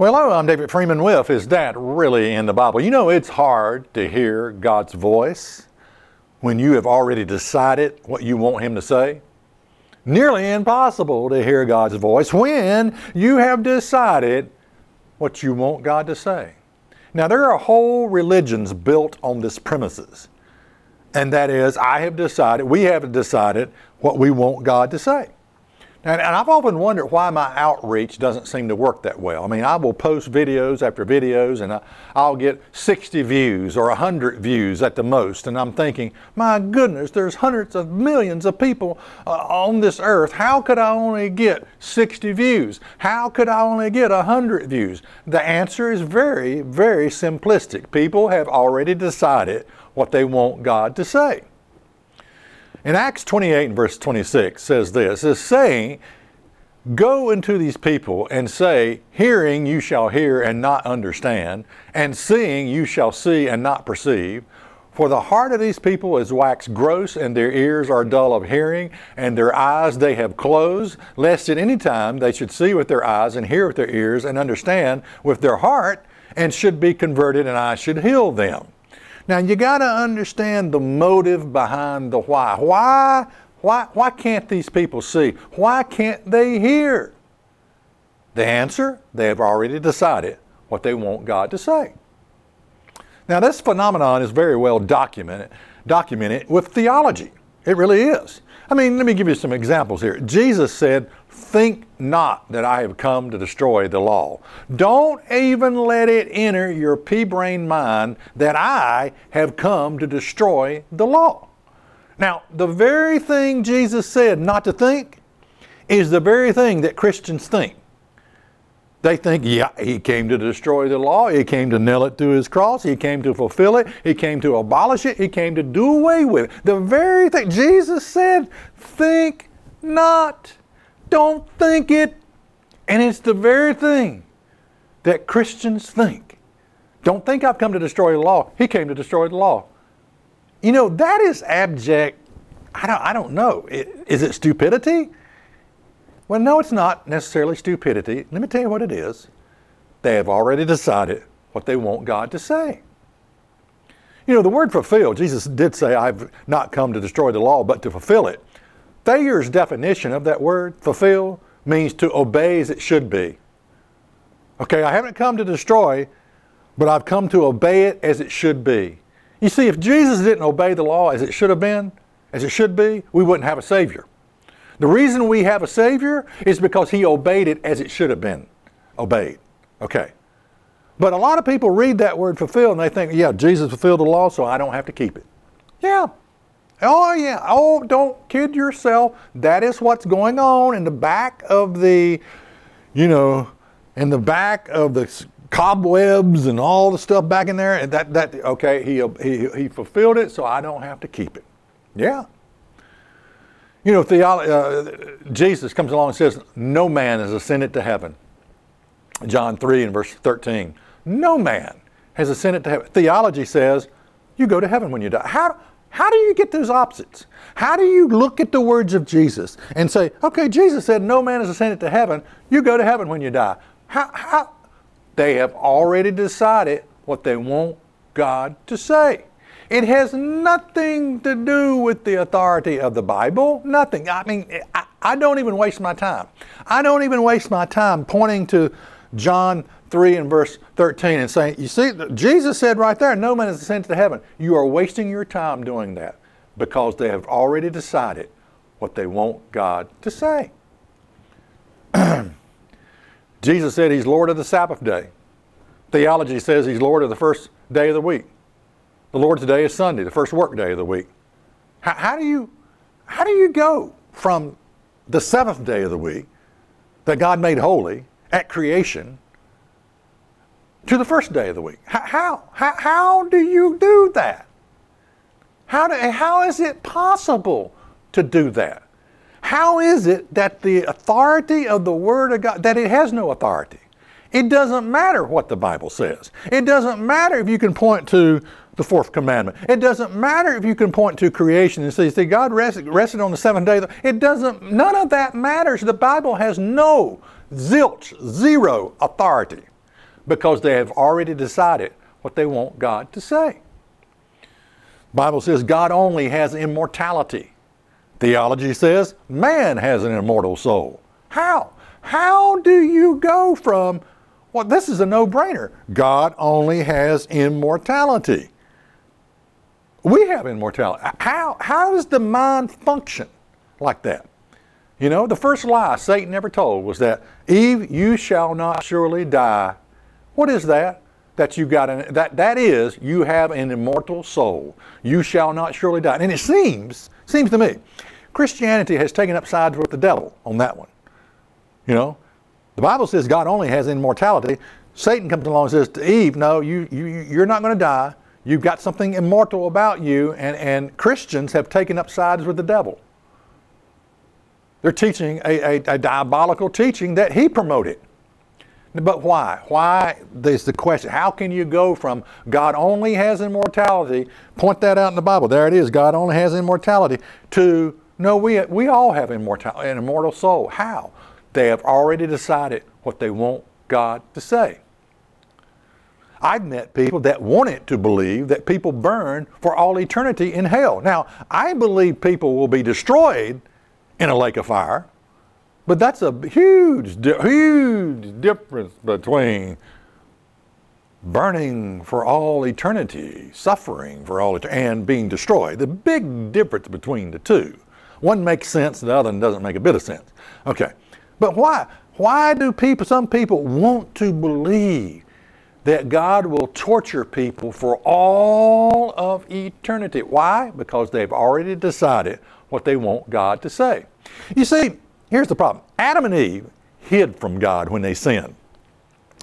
Well, hello, I'm David Freeman with Is That Really in the Bible? You know, it's hard to hear God's voice when you have already decided what you want Him to say. Nearly impossible to hear God's voice when you have decided what you want God to say. Now, there are whole religions built on this premises. And that is, I have decided, we have decided what we want God to say. And, and, I've often wondered why my outreach doesn't seem to work that well. I mean, I will post videos after videos and I, will get 60 views or 100 views at the most. And I'm thinking, my goodness, there's hundreds of millions of people uh, on this earth. How could I only get 60 views? How could I only get 100 views? The answer is very, very simplistic. People have already decided what they want God to say. In Acts 28 and verse 26 says this, is saying, Go into these people and say, Hearing you shall hear and not understand, and seeing you shall see and not perceive. For the heart of these people is waxed gross, and their ears are dull of hearing, and their eyes they have closed, lest at any time they should see with their eyes, and hear with their ears, and understand with their heart, and should be converted, and I should heal them. Now you got to understand the motive behind the why. Why why why can't these people see? Why can't they hear? The answer, they have already decided what they want God to say. Now this phenomenon is very well documented documented with theology. It really is. I mean, let me give you some examples here. Jesus said, Think not that I have come to destroy the law. Don't even let it enter your pea brain mind that I have come to destroy the law. Now, the very thing Jesus said not to think is the very thing that Christians think. They think, yeah, he came to destroy the law. He came to nail it to his cross. He came to fulfill it. He came to abolish it. He came to do away with it. The very thing Jesus said, think not. Don't think it. And it's the very thing that Christians think. Don't think I've come to destroy the law. He came to destroy the law. You know, that is abject. I don't, I don't know. Is it stupidity? Well, no, it's not necessarily stupidity. Let me tell you what it is. They have already decided what they want God to say. You know, the word fulfill, Jesus did say, I've not come to destroy the law, but to fulfill it. Thayer's definition of that word, fulfill, means to obey as it should be. Okay, I haven't come to destroy, but I've come to obey it as it should be. You see, if Jesus didn't obey the law as it should have been, as it should be, we wouldn't have a Savior. The reason we have a Savior is because He obeyed it as it should have been obeyed. Okay. But a lot of people read that word fulfill and they think, yeah, Jesus fulfilled the law, so I don't have to keep it. Yeah, Oh, yeah. Oh, don't kid yourself. That is what's going on in the back of the, you know, in the back of the cobwebs and all the stuff back in there. And that, that okay, he, he, he fulfilled it, so I don't have to keep it. Yeah. You know, theolo- uh, Jesus comes along and says, No man has ascended to heaven. John 3 and verse 13. No man has ascended to heaven. Theology says, You go to heaven when you die. How, how do you get those opposites? How do you look at the words of Jesus and say, okay, Jesus said, no man is ascended to heaven. You go to heaven when you die. How, how? They have already decided what they want God to say. It has nothing to do with the authority of the Bible. Nothing. I mean, I, I don't even waste my time. I don't even waste my time pointing to John 3 and verse 13 and saying, You see, Jesus said right there, No man is ascended to heaven. You are wasting your time doing that because they have already decided what they want God to say. Jesus said He's Lord of the Sabbath day. Theology says He's Lord of the first day of the week. The Lord's day is Sunday, the first work day of the week. How, how do you how do you go from the seventh day of the week that God made holy at creation to the first day of the week. How, how, how do you do that? How, do, how is it possible to do that? How is it that the authority of the Word of God, that it has no authority? It doesn't matter what the Bible says. It doesn't matter if you can point to the fourth commandment. It doesn't matter if you can point to creation and say, see, God rested, rested on the seventh day. It doesn't, none of that matters. The Bible has no, zilch, zero authority because they have already decided what they want God to say. The Bible says God only has immortality. Theology says man has an immortal soul. How? How do you go from, well, this is a no brainer. God only has immortality. We have immortality. How, how does the mind function like that? You know, the first lie Satan ever told was that, Eve, you shall not surely die. What is that? That you got an, that that is you have an immortal soul. You shall not surely die. And it seems seems to me Christianity has taken up sides with the devil on that one. You know, the Bible says God only has immortality. Satan comes along and says to Eve, No, you, you, you're not going to die. You've got something immortal about you. And, and Christians have taken up sides with the devil. They're teaching a, a, a diabolical teaching that he promoted. But why? Why is the question. How can you go from God only has immortality, point that out in the Bible, there it is, God only has immortality, to no, we, we all have immortality, an immortal soul. How? They have already decided what they want God to say. I've met people that wanted to believe that people burn for all eternity in hell. Now, I believe people will be destroyed in a lake of fire, but that's a huge, huge difference between burning for all eternity, suffering for all eternity, and being destroyed. The big difference between the two. One makes sense, the other doesn't make a bit of sense. Okay. But why? Why do people, some people want to believe that God will torture people for all of eternity? Why? Because they've already decided what they want God to say. You see, here's the problem Adam and Eve hid from God when they sinned.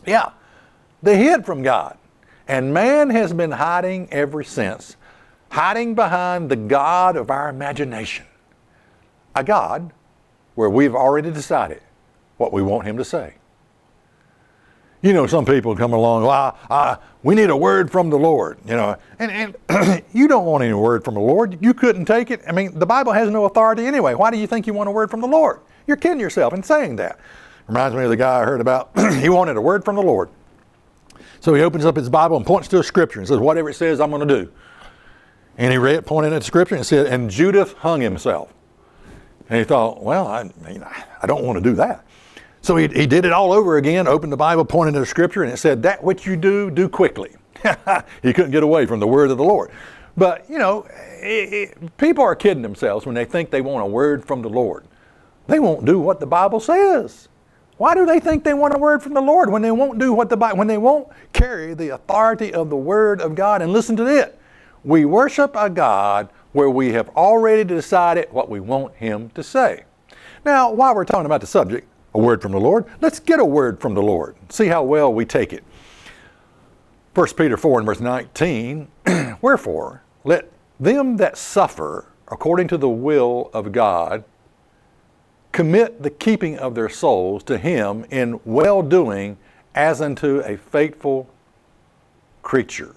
Yeah, they hid from God. And man has been hiding ever since, hiding behind the God of our imagination a God where we've already decided what we want Him to say. You know, some people come along, well, uh, we need a word from the Lord, you know, and, and you don't want any word from the Lord. You couldn't take it. I mean, the Bible has no authority anyway. Why do you think you want a word from the Lord? You're kidding yourself in saying that. Reminds me of the guy I heard about. he wanted a word from the Lord. So he opens up his Bible and points to a scripture and says, whatever it says, I'm going to do. And he read, pointed at the scripture and said, and Judas hung himself. And he thought, well, I, mean, I don't want to do that. So he, he did it all over again, opened the Bible, pointed to the scripture, and it said, That which you do, do quickly. he couldn't get away from the word of the Lord. But, you know, it, it, people are kidding themselves when they think they want a word from the Lord. They won't do what the Bible says. Why do they think they want a word from the Lord when they won't do what the Bible, when they won't carry the authority of the Word of God and listen to it? We worship a God where we have already decided what we want Him to say. Now, while we're talking about the subject, a word from the Lord, let's get a word from the Lord. See how well we take it. 1 Peter 4 and verse 19 Wherefore, let them that suffer according to the will of God commit the keeping of their souls to Him in well doing as unto a faithful creature.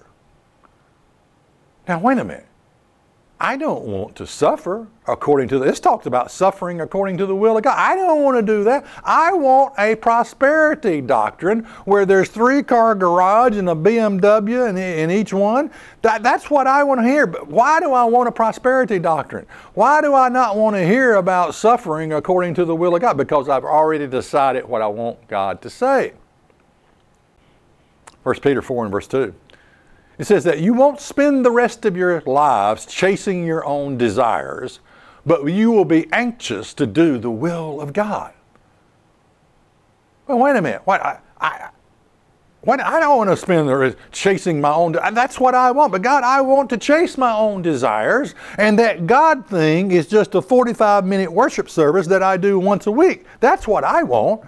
Now, wait a minute. I don't want to suffer according to this. talks about suffering according to the will of God. I don't want to do that. I want a prosperity doctrine where there's three car garage and a BMW in, in each one. That, that's what I want to hear. But why do I want a prosperity doctrine? Why do I not want to hear about suffering according to the will of God? Because I've already decided what I want God to say. 1 Peter 4 and verse 2. It says that you won't spend the rest of your lives chasing your own desires, but you will be anxious to do the will of God. Well, wait a minute. What, I, I, what, I don't want to spend the rest chasing my own. That's what I want. But God, I want to chase my own desires, and that God thing is just a 45 minute worship service that I do once a week. That's what I want.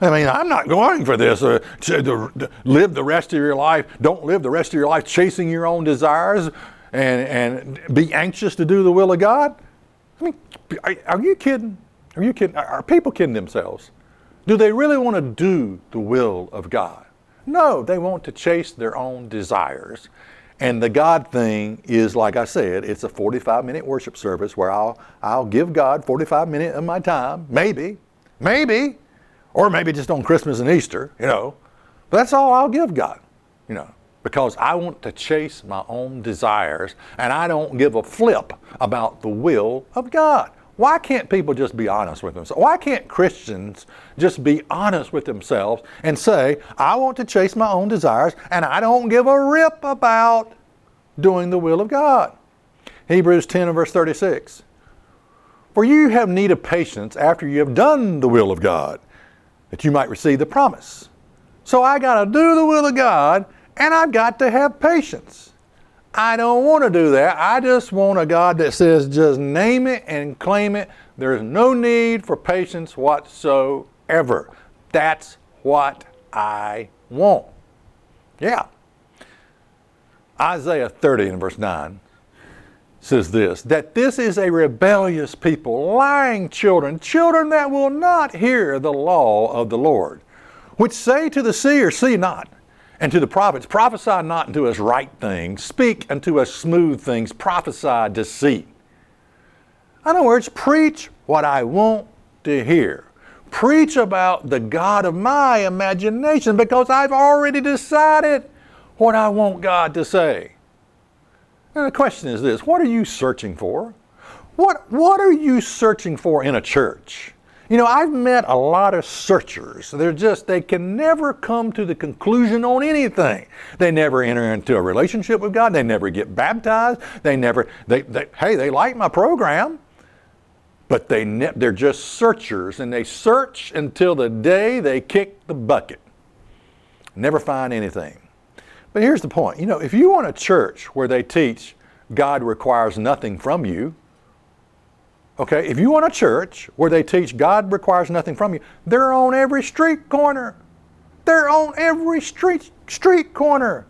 I mean, I'm not going for this. Uh, to, to, to live the rest of your life. Don't live the rest of your life chasing your own desires and, and be anxious to do the will of God? I mean, are, are you kidding? Are you kidding? Are, are people kidding themselves? Do they really want to do the will of God? No, they want to chase their own desires. And the God thing is, like I said, it's a 45 minute worship service where I'll, I'll give God 45 minutes of my time, maybe, maybe, or maybe just on Christmas and Easter, you know. But that's all I'll give God, you know, because I want to chase my own desires and I don't give a flip about the will of God. Why can't people just be honest with themselves? Why can't Christians just be honest with themselves and say, I want to chase my own desires and I don't give a rip about doing the will of God? Hebrews 10 and verse 36. For you have need of patience after you have done the will of God, that you might receive the promise. So I got to do the will of God and I've got to have patience. I don't want to do that. I just want a God that says, just name it and claim it. There's no need for patience whatsoever. That's what I want. Yeah. Isaiah 30 and verse 9 says this that this is a rebellious people, lying children, children that will not hear the law of the Lord, which say to the seer, See not, and to the prophets, prophesy not unto us right things, speak unto us smooth things, prophesy deceit. In other words, preach what I want to hear. Preach about the God of my imagination because I've already decided what I want God to say. And the question is this what are you searching for? What, what are you searching for in a church? You know, I've met a lot of searchers. They're just, they can never come to the conclusion on anything. They never enter into a relationship with God. They never get baptized. They never, they, they hey, they like my program, but they ne- they're just searchers and they search until the day they kick the bucket. Never find anything. But here's the point you know, if you want a church where they teach God requires nothing from you, Okay, if you want a church where they teach God requires nothing from you, they're on every street corner. They're on every street street corner.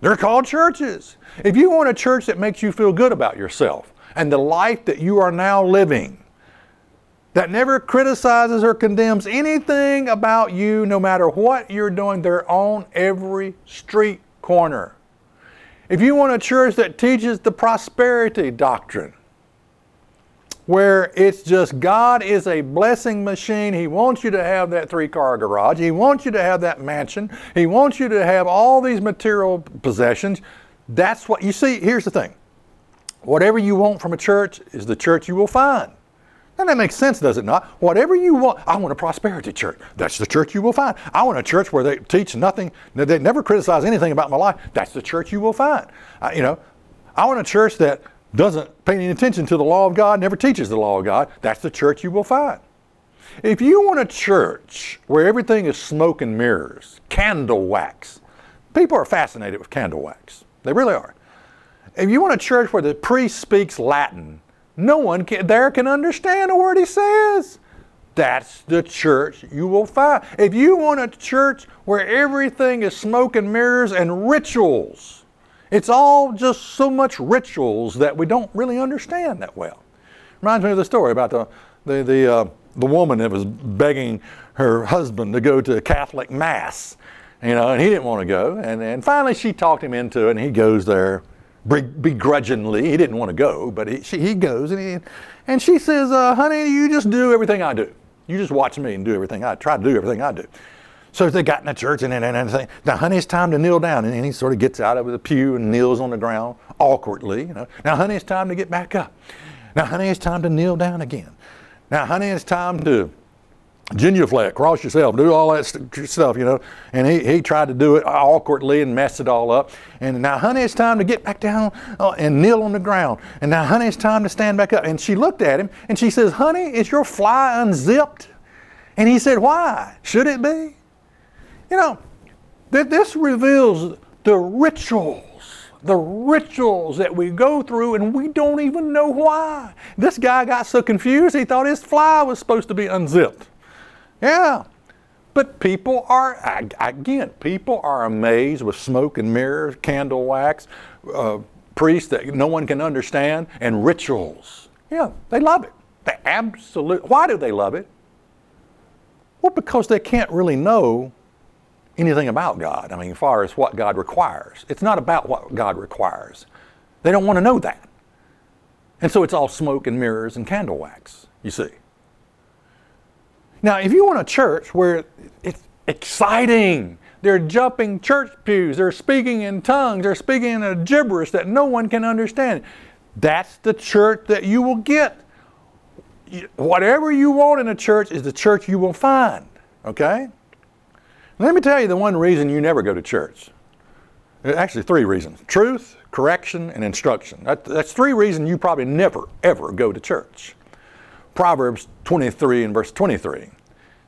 They're called churches. If you want a church that makes you feel good about yourself and the life that you are now living, that never criticizes or condemns anything about you, no matter what you're doing, they're on every street corner. If you want a church that teaches the prosperity doctrine, where it's just God is a blessing machine. He wants you to have that three car garage. He wants you to have that mansion. He wants you to have all these material possessions. That's what you see. Here's the thing whatever you want from a church is the church you will find. And that makes sense, does it not? Whatever you want, I want a prosperity church. That's the church you will find. I want a church where they teach nothing, they never criticize anything about my life. That's the church you will find. I, you know, I want a church that doesn't pay any attention to the law of God, never teaches the law of God, that's the church you will find. If you want a church where everything is smoke and mirrors, candle wax, people are fascinated with candle wax. They really are. If you want a church where the priest speaks Latin, no one can, there can understand a word he says. That's the church you will find. If you want a church where everything is smoke and mirrors and rituals, it's all just so much rituals that we don't really understand that well. Reminds me of the story about the, the, the, uh, the woman that was begging her husband to go to a Catholic Mass, you know, and he didn't want to go. And, and finally she talked him into it, and he goes there begrudgingly. He didn't want to go, but he, she, he goes, and, he, and she says, uh, honey, you just do everything I do. You just watch me and do everything I try to do everything I do. So they got in the church and, and, and say, now honey, it's time to kneel down. And he sort of gets out of the pew and kneels on the ground awkwardly. You know. Now honey, it's time to get back up. Now honey, it's time to kneel down again. Now honey, it's time to genuflect, cross yourself, do all that st- stuff, you know. And he, he tried to do it awkwardly and messed it all up. And now, honey, it's time to get back down uh, and kneel on the ground. And now, honey, it's time to stand back up. And she looked at him and she says, Honey, is your fly unzipped? And he said, Why? Should it be? You know, that this reveals the rituals, the rituals that we go through and we don't even know why. This guy got so confused he thought his fly was supposed to be unzipped. Yeah. But people are, again, people are amazed with smoke and mirrors, candle wax, uh, priests that no one can understand, and rituals. Yeah, they love it. They absolute. Why do they love it? Well, because they can't really know anything about God. I mean, as far as what God requires, it's not about what God requires. They don't want to know that. And so it's all smoke and mirrors and candle wax, you see. Now, if you want a church where it's exciting, they're jumping church pews, they're speaking in tongues, they're speaking in a gibberish that no one can understand, that's the church that you will get. Whatever you want in a church is the church you will find, okay? Let me tell you the one reason you never go to church. Uh, actually, three reasons truth, correction, and instruction. That, that's three reasons you probably never, ever go to church. Proverbs 23 and verse 23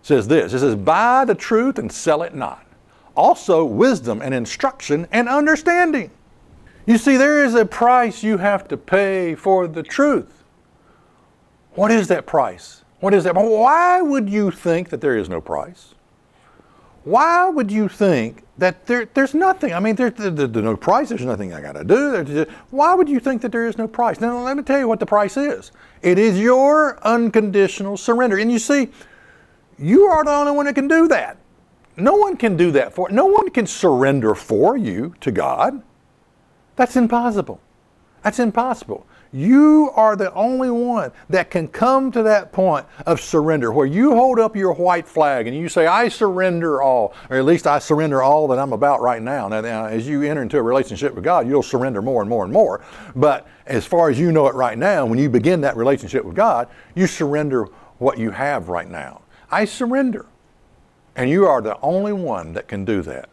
says this It says, Buy the truth and sell it not. Also, wisdom and instruction and understanding. You see, there is a price you have to pay for the truth. What is that price? What is that? Why would you think that there is no price? Why would you think that there, there's nothing? I mean, there's, there's no price. There's nothing I got to do. why would you think that there is no price? Now, let me tell you what the price is. It is your unconditional surrender. And you see, you are the only one that can do that. No one can do that for. No one can surrender for you to God. That's impossible. That's impossible. You are the only one that can come to that point of surrender where you hold up your white flag and you say, I surrender all, or at least I surrender all that I'm about right now. Now, now, as you enter into a relationship with God, you'll surrender more and more and more. But as far as you know it right now, when you begin that relationship with God, you surrender what you have right now. I surrender. And you are the only one that can do that.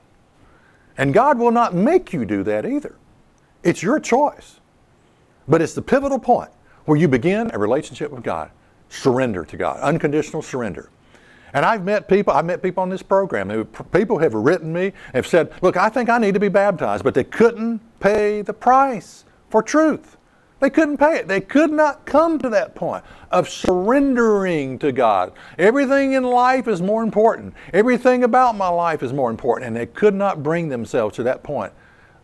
And God will not make you do that either. It's your choice. But it's the pivotal point where you begin a relationship with God. Surrender to God, unconditional surrender. And I've met people, I've met people on this program who people have written me, have said, Look, I think I need to be baptized, but they couldn't pay the price for truth. They couldn't pay it. They could not come to that point of surrendering to God. Everything in life is more important. Everything about my life is more important. And they could not bring themselves to that point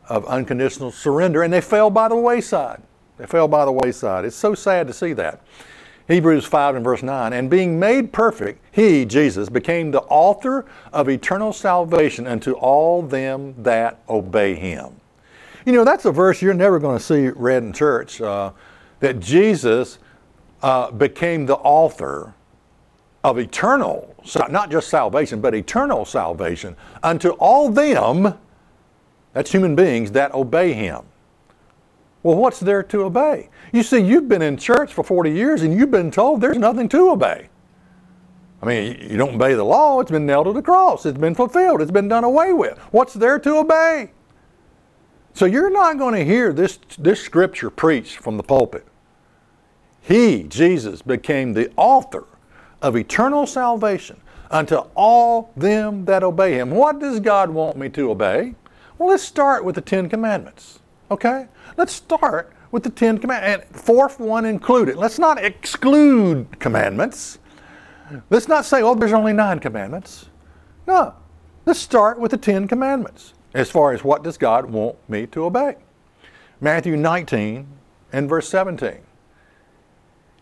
of unconditional surrender, and they fell by the wayside. They fell by the wayside. It's so sad to see that. Hebrews 5 and verse 9, and being made perfect, he, Jesus, became the author of eternal salvation unto all them that obey him. You know, that's a verse you're never going to see read in church, uh, that Jesus uh, became the author of eternal, not just salvation, but eternal salvation unto all them, that's human beings, that obey him. Well, what's there to obey? You see, you've been in church for 40 years and you've been told there's nothing to obey. I mean, you don't obey the law, it's been nailed to the cross, it's been fulfilled, it's been done away with. What's there to obey? So you're not going to hear this, this scripture preached from the pulpit. He, Jesus, became the author of eternal salvation unto all them that obey him. What does God want me to obey? Well, let's start with the Ten Commandments. Okay? Let's start with the Ten Commandments, and fourth one included. Let's not exclude commandments. Let's not say, oh, there's only nine commandments. No. Let's start with the Ten Commandments as far as what does God want me to obey. Matthew 19 and verse 17.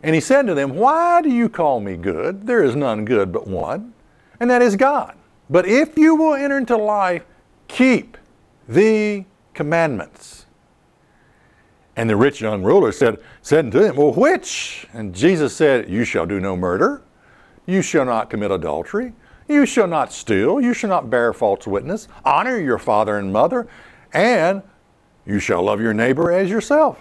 And he said to them, Why do you call me good? There is none good but one, and that is God. But if you will enter into life, keep the commandments. And the rich young ruler said, said to him, Well, which? And Jesus said, You shall do no murder. You shall not commit adultery. You shall not steal. You shall not bear false witness. Honor your father and mother. And you shall love your neighbor as yourself.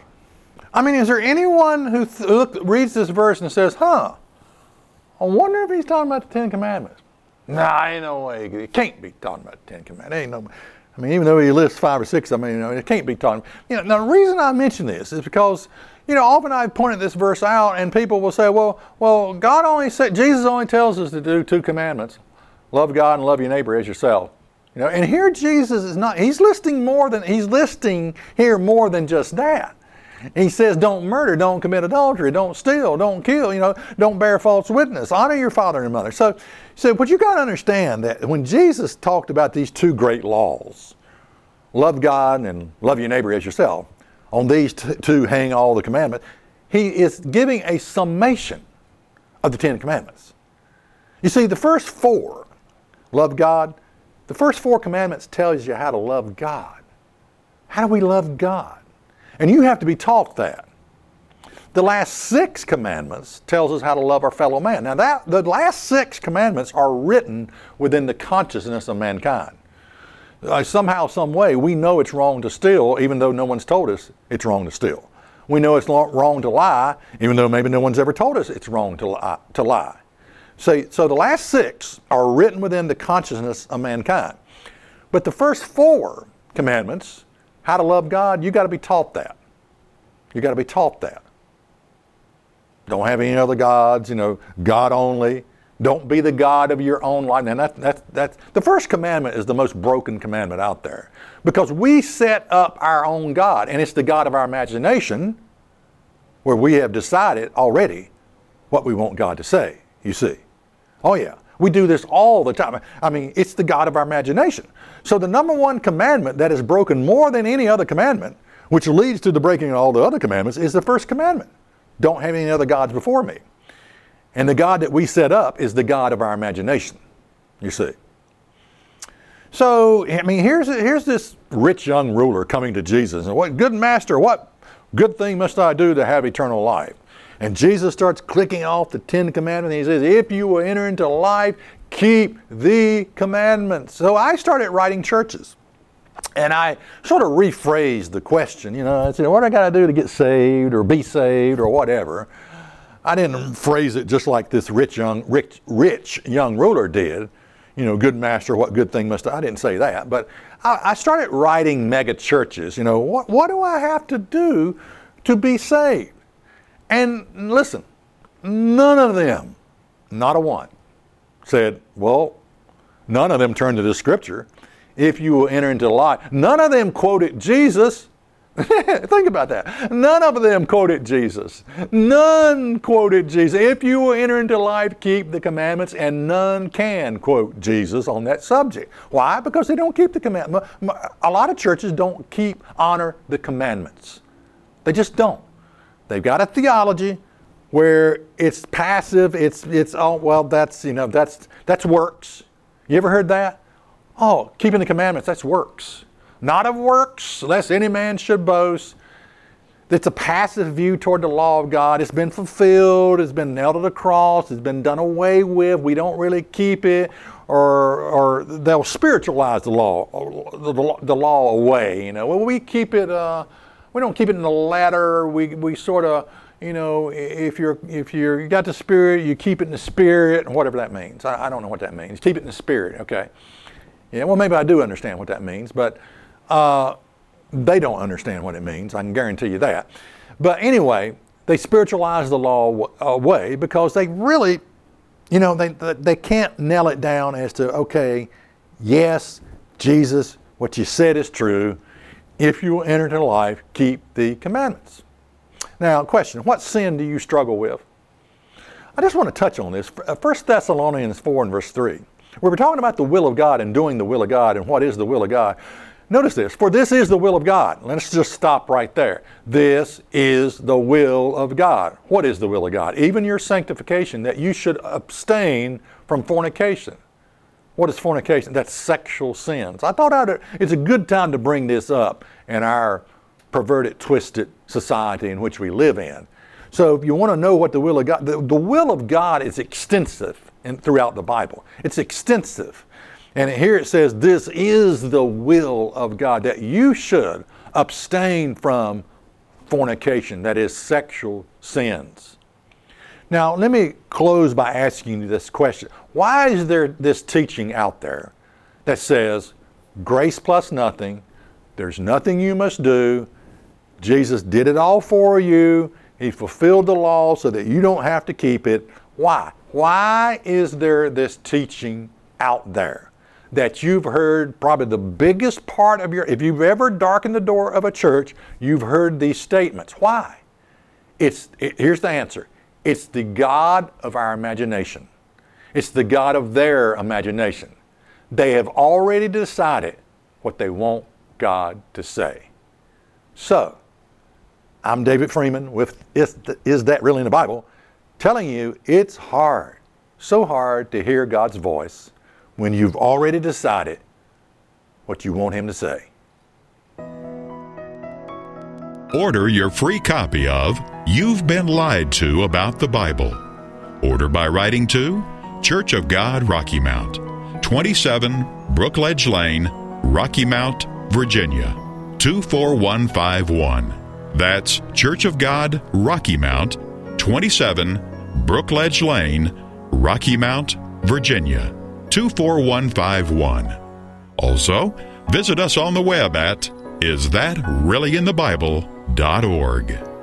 I mean, is there anyone who th- look, reads this verse and says, Huh, I wonder if he's talking about the Ten Commandments? Nah, ain't no way. He can't be talking about the Ten Commandments. Ain't no I mean, even though he lists five or six, I mean, you know, it can't be taught. You know, now the reason I mention this is because, you know, often I've pointed this verse out, and people will say, well, well, God only said, Jesus only tells us to do two commandments: love God and love your neighbor as yourself. You know, and here Jesus is not. He's listing more than he's listing here more than just that. He says, don't murder, don't commit adultery, don't steal, don't kill, you know, don't bear false witness, honor your father and mother. So, so but you got to understand that when Jesus talked about these two great laws, love God and love your neighbor as yourself, on these t- two hang all the commandments. He is giving a summation of the Ten Commandments. You see, the first four, love God, the first four commandments tells you how to love God. How do we love God? And you have to be taught that. The last six commandments tells us how to love our fellow man. Now that the last six commandments are written within the consciousness of mankind. Uh, somehow, some way, we know it's wrong to steal, even though no one's told us it's wrong to steal. We know it's wrong to lie, even though maybe no one's ever told us it's wrong to lie. To lie. So, so the last six are written within the consciousness of mankind. But the first four commandments, how to love God, you got to be taught that. You got to be taught that. Don't have any other gods, you know, God only. Don't be the God of your own life. And that, that, that, the first commandment is the most broken commandment out there because we set up our own God, and it's the God of our imagination where we have decided already what we want God to say, you see. Oh, yeah. We do this all the time. I mean, it's the God of our imagination. So, the number one commandment that is broken more than any other commandment, which leads to the breaking of all the other commandments, is the first commandment don't have any other gods before me. And the God that we set up is the God of our imagination, you see. So, I mean, here's, here's this rich young ruler coming to Jesus. And what good master, what good thing must I do to have eternal life? And Jesus starts clicking off the Ten Commandments. he says, If you will enter into life, keep the commandments. So I started writing churches. And I sort of rephrased the question, you know, I said, what do I got to do to get saved or be saved or whatever? I didn't phrase it just like this rich young, rich, rich young ruler did. You know, good master, what good thing must I? I didn't say that, but I, I started writing mega churches. You know, what, what do I have to do to be saved? And listen, none of them, not a one, said, well, none of them turned to the scripture if you will enter into the life. None of them quoted Jesus. Think about that. None of them quoted Jesus. None quoted Jesus. If you will enter into life, keep the commandments, and none can quote Jesus on that subject. Why? Because they don't keep the commandments. A lot of churches don't keep, honor the commandments. They just don't. They've got a theology where it's passive, it's, it's, oh, well, that's, you know, that's, that's works. You ever heard that? Oh, keeping the commandments, that's works. Not of works, lest any man should boast. It's a passive view toward the law of God. It's been fulfilled, it's been nailed to the cross, it's been done away with. We don't really keep it, or, or they'll spiritualize the law, the, the law away. You know, well, we keep it. Uh, we don't keep it in the letter. We, we sort of, you know, if you're if you're you got the spirit, you keep it in the spirit, whatever that means. I, I don't know what that means. Keep it in the spirit, okay. Yeah, well, maybe I do understand what that means, but uh, they don't understand what it means. I can guarantee you that. But anyway, they spiritualize the law away because they really, you know, they, they can't nail it down as to, okay, yes, Jesus, what you said is true. If you will enter into life, keep the commandments. Now, question What sin do you struggle with? I just want to touch on this. 1 uh, Thessalonians 4 and verse 3. We were talking about the will of God and doing the will of God and what is the will of God. Notice this, for this is the will of God. Let's just stop right there. This is the will of God. What is the will of God? Even your sanctification, that you should abstain from fornication. What is fornication? That's sexual sins. I thought I'd, it's a good time to bring this up in our perverted, twisted society in which we live in. So if you want to know what the will of God, the, the will of God is extensive in, throughout the Bible. It's extensive. And here it says, This is the will of God, that you should abstain from fornication, that is, sexual sins. Now, let me close by asking you this question Why is there this teaching out there that says grace plus nothing, there's nothing you must do, Jesus did it all for you, He fulfilled the law so that you don't have to keep it? Why? Why is there this teaching out there that you've heard probably the biggest part of your, if you've ever darkened the door of a church, you've heard these statements. Why? It's, it, here's the answer it's the God of our imagination, it's the God of their imagination. They have already decided what they want God to say. So, I'm David Freeman with Is, Is That Really in the Bible? telling you it's hard, so hard to hear God's voice when you've already decided what you want Him to say. Order your free copy of You've Been Lied to About the Bible. Order by writing to Church of God Rocky Mount, 27 Brookledge Lane, Rocky Mount, Virginia, 24151. That's Church of God Rocky Mount, 27 Brookledge Lane, Rocky Mount, Virginia, 24151. Also, visit us on the web at isthatreallyinthebible.org.